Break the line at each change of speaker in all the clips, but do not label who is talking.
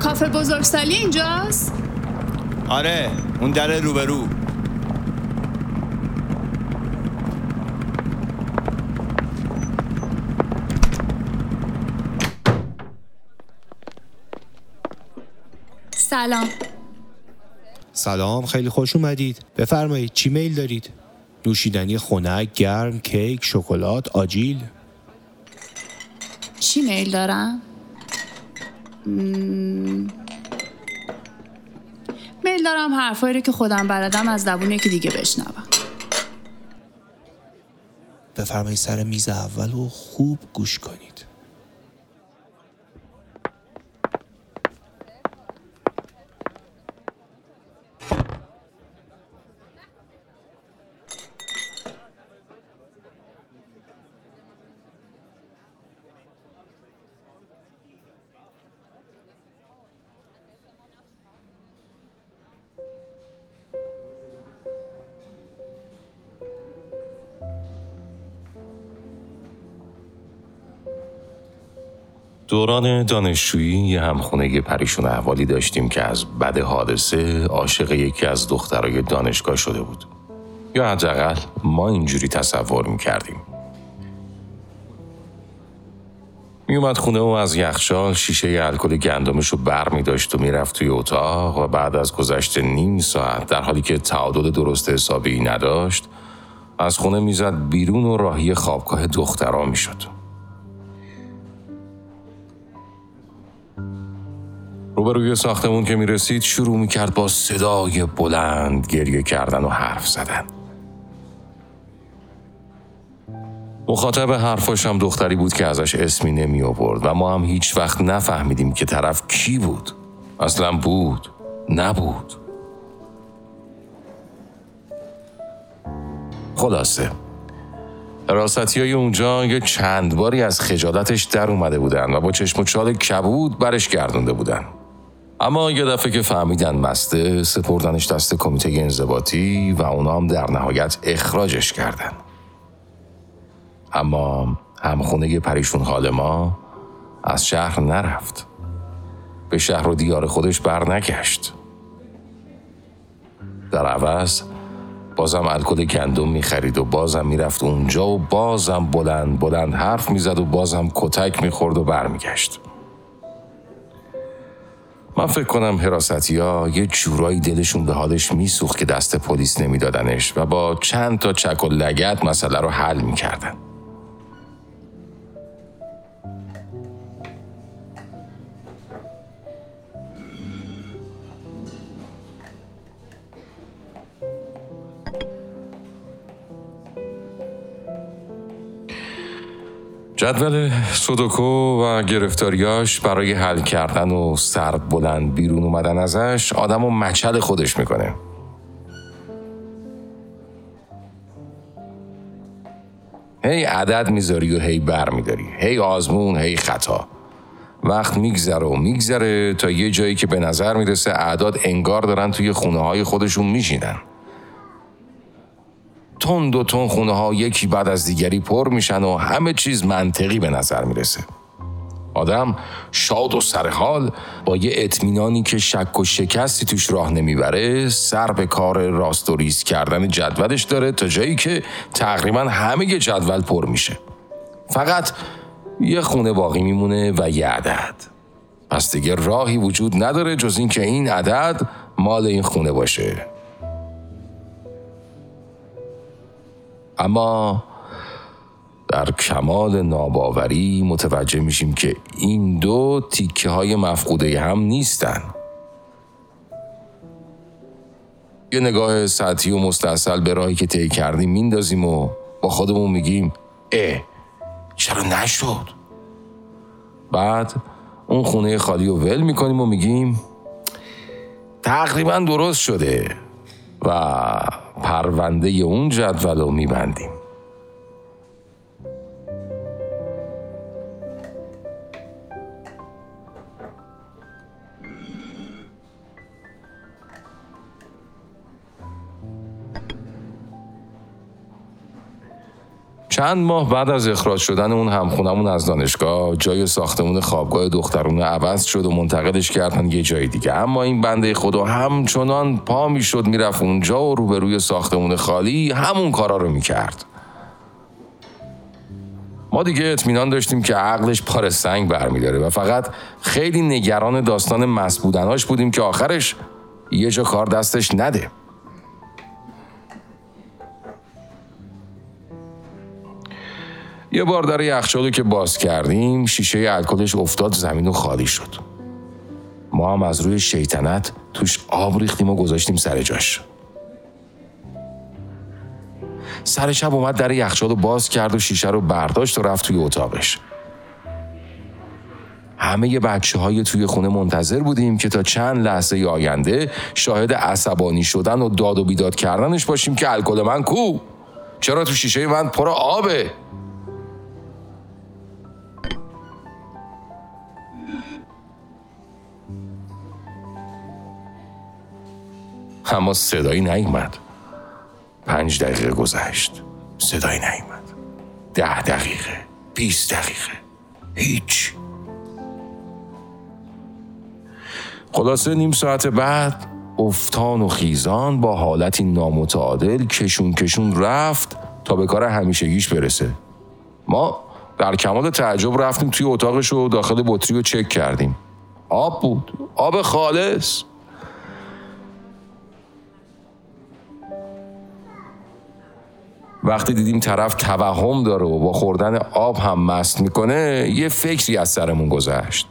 کافه بزرگسالی اینجاست؟
آره اون در روبرو.
سلام.
سلام خیلی خوش اومدید. بفرمایید چی میل دارید؟ نوشیدنی خنک گرم کیک شکلات آجیل.
چی میل دارم؟ میل دارم حرفایی رو که خودم بلدم از زبون یکی دیگه بشنوم.
بفرمایید سر میز اول و خوب گوش کنید.
دوران دانشجویی یه همخونه پریشون احوالی داشتیم که از بد حادثه عاشق یکی از دخترای دانشگاه شده بود. یا حداقل ما اینجوری تصور می‌کردیم. میومد خونه و از یخچال شیشه الکل گندمش رو بر می داشت و می‌رفت توی اتاق و بعد از گذشت نیم ساعت در حالی که تعادل درست حسابی نداشت از خونه می‌زد بیرون و راهی خوابگاه دخترها می‌شد. روبروی ساختمون که می‌رسید شروع می‌کرد با صدای بلند گریه کردن و حرف زدن. مخاطب حرفاش هم دختری بود که ازش اسمی نمی آورد و ما هم هیچ وقت نفهمیدیم که طرف کی بود. اصلا بود نبود. خلاصه راستی های اونجا یه چند باری از خجالتش در اومده بودن و با چشم و چال کبود برش گردونده بودن. اما یه دفعه که فهمیدن مسته سپردنش دست کمیته انضباطی و اونا هم در نهایت اخراجش کردن. اما همخونه پریشون حال ما از شهر نرفت. به شهر و دیار خودش بر نگشت. در عوض بازم الکل گندم می‌خرید و بازم می‌رفت اونجا و بازم بلند بلند حرف می‌زد و بازم کتک می‌خورد و برمیگشت. من فکر کنم حراستی ها یه جورایی دلشون به حالش میسوخت که دست پلیس نمیدادنش و با چند تا چک و لگت مسئله رو حل می‌کردن. جدول سودوکو و گرفتاریاش برای حل کردن و سرد بلند بیرون اومدن ازش آدم و مچل خودش می‌کنه. هی عدد می‌ذاری و هی بر میداری. هی آزمون هی خطا. وقت میگذره و میگذره تا یه جایی که به نظر می‌رسه اعداد انگار دارن توی خونه های خودشون میشینن تند و تون خونه ها یکی بعد از دیگری پر میشن و همه چیز منطقی به نظر می‌رسه. آدم شاد و سرحال با یه اطمینانی که شک و شکستی توش راه نمی‌بره سر به کار راست و ریز کردن جدولش داره تا جایی که تقریبا همه جدول پر میشه. فقط یه خونه باقی میمونه و یه عدد. پس دیگه راهی وجود نداره جز اینکه این عدد مال این خونه باشه. اما در کمال ناباوری متوجه میشیم که این دو تیکه های مفقوده هم نیستن. یه نگاه سطحی و مستصل به راهی که طی کردیم میندازیم و با خودمون میگیم اه چرا نشد؟ بعد اون خونه خالی رو ول می‌کنیم و میگیم تقریبا درست شده. و پرونده اون جدول رو میبندیم. چند ماه بعد از اخراج شدن اون همخونمون از دانشگاه جای ساختمون خوابگاه دخترونه عوض شد و منتقلش کردن یه جای دیگه. اما این بنده خدا همچنان پا می‌شد می‌رفت اونجا و روبروی ساختمون خالی همون کارا رو می‌کرد. ما دیگه اطمینان داشتیم که عقلش پار سنگ برمیداره و فقط خیلی نگران داستان مس بودناش بودیم که آخرش یه جا کار دستش نده. یه بار در یخچالو که باز کردیم شیشه الکلش افتاد زمین و خالی شد. ما هم از روی شیطنت توش آب ریختیم و گذاشتیم سر جاش. سر شب اومد در یخچال رو باز کرد و شیشه رو برداشت و رفت توی اتاقش. همه بچه های توی خونه منتظر بودیم که تا چند لحظه آینده شاهد عصبانی شدن و داد و بیداد کردنش باشیم که الکل من کو؟ چرا تو شیشه من پر آبه؟ اما صدایی نیومد. پنج دقیقه گذشت. صدایی نیومد. ده دقیقه. بیست دقیقه. هیچ. خلاصه نیم ساعت بعد افتان و خیزان با حالتی نامتعادل کشون کشون رفت تا به کار همیشگیش برسه. ما در کمال تعجب رفتیم توی اتاقش و داخل بطری رو چک کردیم. آب بود. آب خالص. وقتی دیدیم طرف توهم داره و با خوردن آب هم مست می‌کنه یه فکری از سرمون گذشت.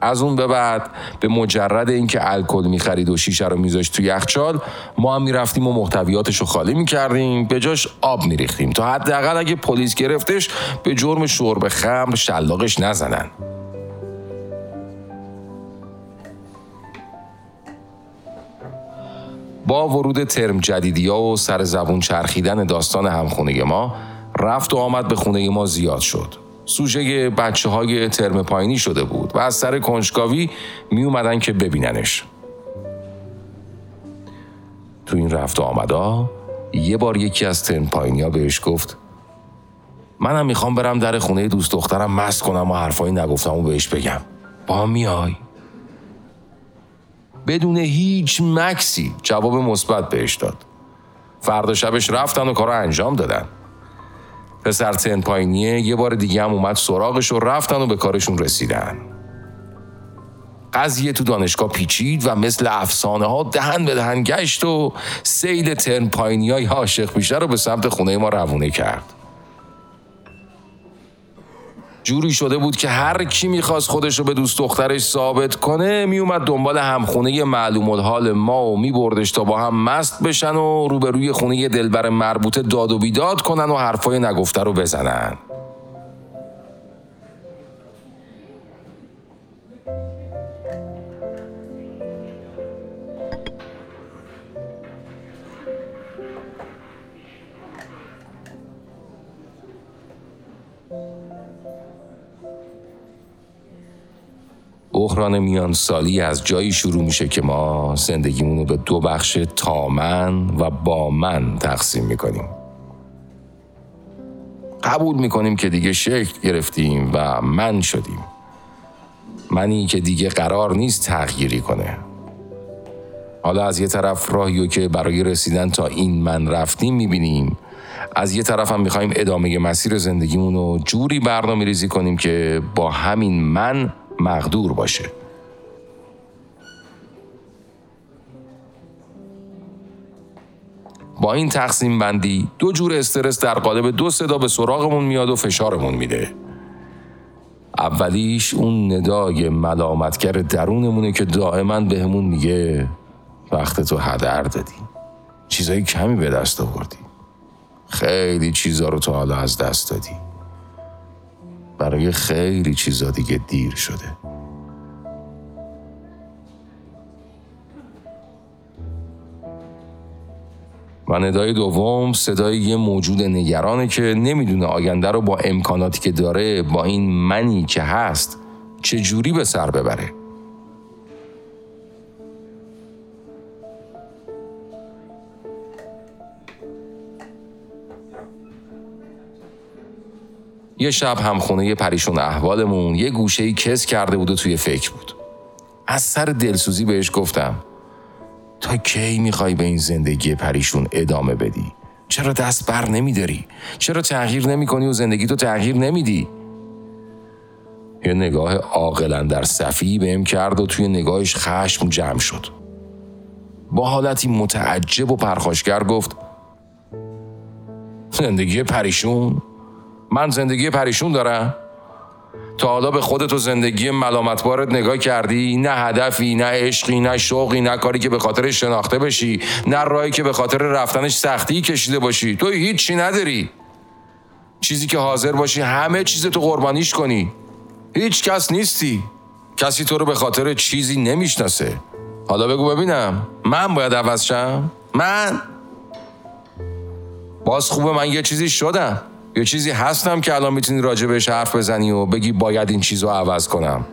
از اون به بعد به مجرد اینکه الکل می‌خرید و شیشه رو میذاشت تو یخچال ما هم می‌رفتیم و محتویاتش رو خالی می‌کردیم به جاش آب میریختیم. تا حداقل اگه پلیس گرفتش به جرم شرب خمر شلاقش نزنن. با ورود ترم جدیدی ها و سر زبون چرخیدن داستان همخونه ما رفت و آمد به خونه ما زیاد شد. سوژه بچه های ترم پایینی شده بود و از سر کنجکاوی می اومدن که ببیننش. تو این رفت و آمدا یه بار یکی از ترم پایینی ها بهش گفت منم می‌خوام برم در خونه دوست دخترم مست کنم و حرفایی نگفتم و بهش بگم. با میای؟ بدون هیچ مکسی جواب مثبت بهش داد. فردا شبش رفتن و کارو انجام دادن. پسر تن پایینیه یه بار دیگه هم اومد سراغش و رفتن و به کارشون رسیدن. قضیه تو دانشگاه پیچید و مثل افسانه ها دهن به دهن گشت و سیل ترن پایینی های عاشق بیشتر رو به سمت خونه ما روونه کرد. جوری شده بود که هر کی می‌خواست خودش رو به دوست دخترش ثابت کنه میومد دنبال همخونه معلوم حال ما و میبردش تا با هم مست بشن و روبروی خونه دلبر مربوطه داد و بیداد کنن و حرفای نگفته رو بزنن. بحران میان سالی از جایی شروع میشه که ما زندگیمون رو به دو بخش تامن و با من تقسیم می‌کنیم. قبول می‌کنیم که دیگه شکل گرفتیم و من شدیم. منی که دیگه قرار نیست تغییری کنه. حالا از یه طرف راهیو که برای رسیدن تا این من رفتیم می‌بینیم. از یه طرف هم می‌خوایم ادامه مسیر زندگیمون رو جوری برنامه ریزی کنیم که با همین من مقدور باشه. با این تقسیم بندی دو جور استرس در قالب دو صدا به سراغمون میاد و فشارمون میده. اولیش اون ندای ملامتگر درونمونه که دائما بهمون میگه وقت تو هدر دادی. چیزایی کمی به دست آوردی. خیلی چیزا رو تا حالا از دست دادی. برای خیلی چیزا دیگه دیر شده. و ندای دوم صدای یه موجود نگرانه که نمی‌دونه آینده رو با امکاناتی که داره با این منی که هست چه جوری به سر ببره؟ یه شب همخونه پریشون احوالمون یه گوشه ای کس کرده بود و توی فکر بود از سر دلسوزی بهش گفتم تا کی می‌خوای به این زندگی پریشون ادامه بدی؟ چرا دست بر نمیداری؟ چرا تغییر نمی کنی و زندگی تو تغییر نمیدی؟ یه نگاه عاقلا در صفی بهم کرد و توی نگاهش خشم جمع شد. با حالتی متعجب و پرخاشگر گفت زندگی پریشون؟ من زندگی پریشون دارم؟ تا حالا به خودت و زندگی ملامتبارت نگاه کردی؟ نه هدفی نه عشقی نه شوقی نه کاری که به خاطر شناخته بشی نه راهی که به خاطر رفتنش سختی کشیده باشی. تو هیچی نداری. چیزی که حاضر باشی همه چیز تو قربانیش کنی. هیچ کس نیستی. کسی تو رو به خاطر چیزی نمی‌شناسه. حالا بگو ببینم. من باید عوض شم؟ من؟ باز خوبه من یه چیزی شدم. یه چیزی هستم که الان می‌تونی راجع بهش حرف بزنی و بگی باید این چیز رو عوض کنم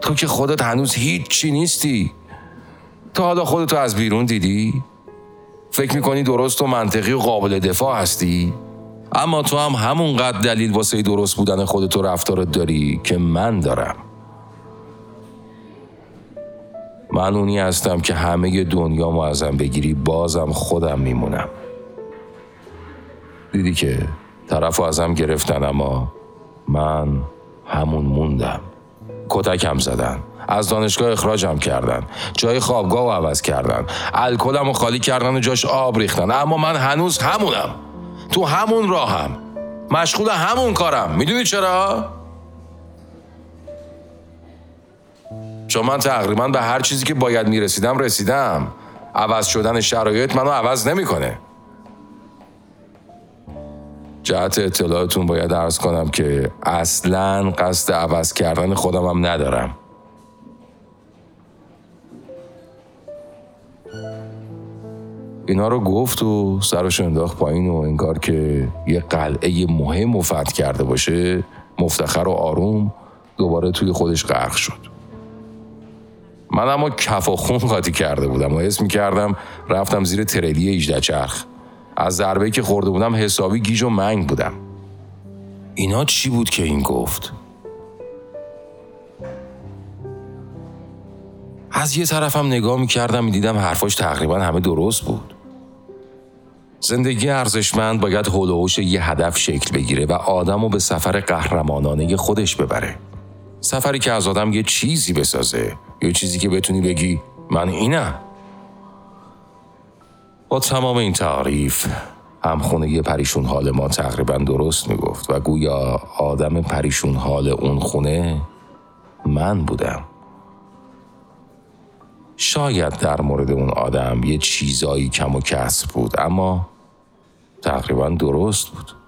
تو که خودت هنوز هیچی نیستی تا حالا خودتو از بیرون دیدی؟ فکر می‌کنی درست و منطقی و قابل دفاع هستی؟ اما تو هم همونقدر دلیل واسه درست بودن خودت و رفتارت داری که من دارم من اونی هستم که همه دنیا ازم بگیری بازم خودم میمونم دیدی که طرف ازم گرفتن اما من همون موندم. کتکم زدن از دانشگاه اخراجم کردن جای خوابگاه رو عوض کردن الکلم رو خالی کردن و جاش آب ریختن. اما من هنوز همونم. تو همون راهم. مشغول همون کارم. می‌دونی چرا؟ چون من تقریبا به هر چیزی که باید می‌رسیدم رسیدم. عوض شدن شرایط منو عوض نمی‌کنه. جهت اطلاعتون باید ارز کنم که اصلا قصد عوض کردن خودم هم ندارم. اینا رو گفت و سرش انداخت پایین و انگار که یه قلعه مهم و فتح کرده باشه مفتخر و آروم دوباره توی خودش غرق شد. من اما کف و خون قاطی کرده بودم و اسم کردم رفتم زیر تریلی 18 چرخ. از ضربه که خورده بودم حسابی گیج و منگ بودم. اینا چی بود که این گفت؟ از یه طرفم نگاه می‌کردم می‌دیدم حرفاش تقریبا همه درست بود. زندگی ارزشمند باید هلوهوش یه هدف شکل بگیره و آدم رو به سفر قهرمانانه خودش ببره. سفری که از آدم یه چیزی بسازه یه چیزی که بتونی بگی من اینم. با تمام این تعریف همخونه پریشون حال ما تقریبا درست می‌گفت و گویا آدم پریشون حال اون خونه من بودم. شاید در مورد اون آدم یه چیزایی کم و کسب بود اما تقریبا درست بود.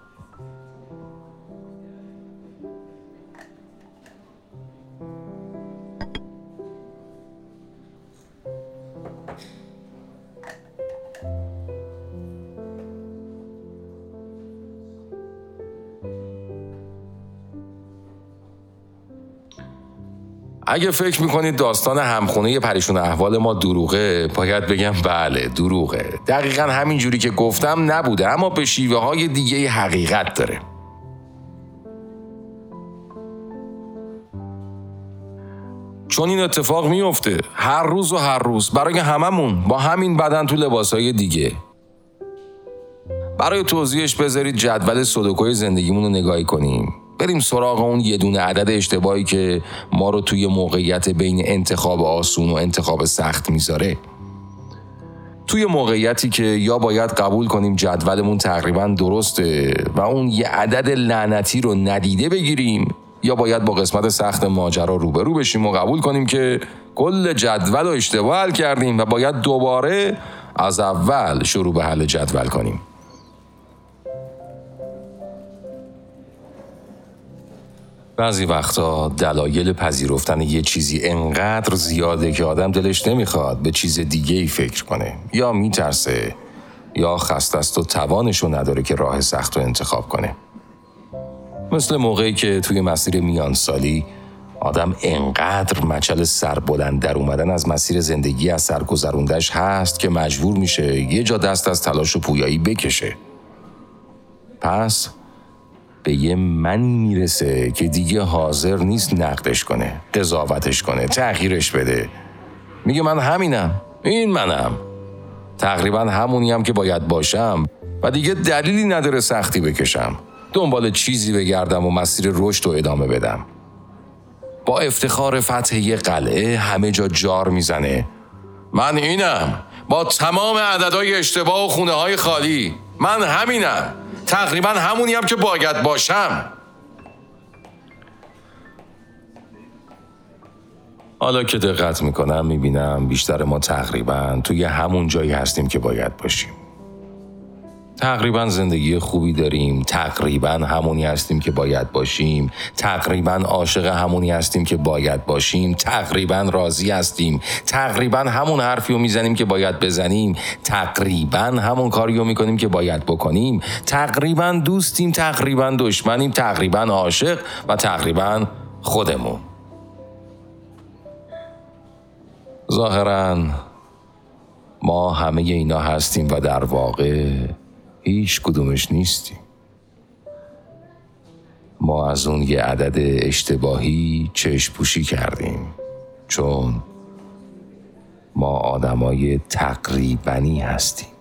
اگه فکر می‌کنید داستان همخونه پریشون احوال ما دروغه باید بگم بله دروغه. دقیقا همین جوری که گفتم نبوده اما به شیوه های دیگه حقیقت داره. چون این اتفاق میفته هر روز و هر روز برای هممون با همین بدن تو لباسهای دیگه. برای توضیحش بذارید جدول سودوکوی زندگیمون رو نگاهی کنیم. بریم سراغ اون یه دونه عدد اشتباهی که ما رو توی موقعیت بین انتخاب آسون و انتخاب سخت می‌ذاره. توی موقعیتی که یا باید قبول کنیم جدولمون تقریبا درسته و اون یه عدد لعنتی رو ندیده بگیریم یا باید با قسمت سخت ماجرا روبرو بشیم و قبول کنیم که کل جدول رو اشتباه کردیم و باید دوباره از اول شروع به حل جدول کنیم. بعضی وقتا دلایل پذیرفتن یه چیزی انقدر زیاده که آدم دلش نمی‌خواد به چیز دیگه ای فکر کنه. یا میترسه یا خسته است و توانشو نداره که راه سخت رو انتخاب کنه. مثل موقعی که توی مسیر میان سالی آدم انقدر مچل سربلند در اومدن از مسیر زندگی از سرگذروندش هست که مجبور میشه یه جا دست از تلاش و پویایی بکشه. پس به یه منی می‌رسه که دیگه حاضر نیست نقدش کنه قضاوتش کنه تغییرش بده. میگه من همینم این منم. تقریبا همونی هم که باید باشم و دیگه دلیلی نداره سختی بکشم. دنبال چیزی بگردم و مسیر رشد رو ادامه بدم. با افتخار فتح یه قلعه همه جا جار می‌زنه. من اینم. با تمام عددهای اشتباه و خونه های خالی. من همینم. تقریبا همونی هم که باید باشم. حالا که دقت می‌کنم می‌بینم بیشتر ما تقریبا توی همون جایی هستیم که باید باشیم. تقریبا زندگی خوبی داریم. تقریبا همونی هستیم که باید باشیم. تقریبا عاشق همونی هستیم که باید باشیم. تقریبا راضی هستیم. تقریبا همون حرفی رو می‌زنیم که باید بزنیم. تقریبا همون کاری رو می‌کنیم که باید بکنیم. تقریبا دوستیم تقریبا دشمنیم تقریبا عاشق و تقریبا خودمون. ظاهرا ما همه اینا هستیم و در واقع هیچ کدومش نیستیم ما از اون یه عدد اشتباهی چشم پوشی کردیم. چون ما آدمای تقریبنی هستیم.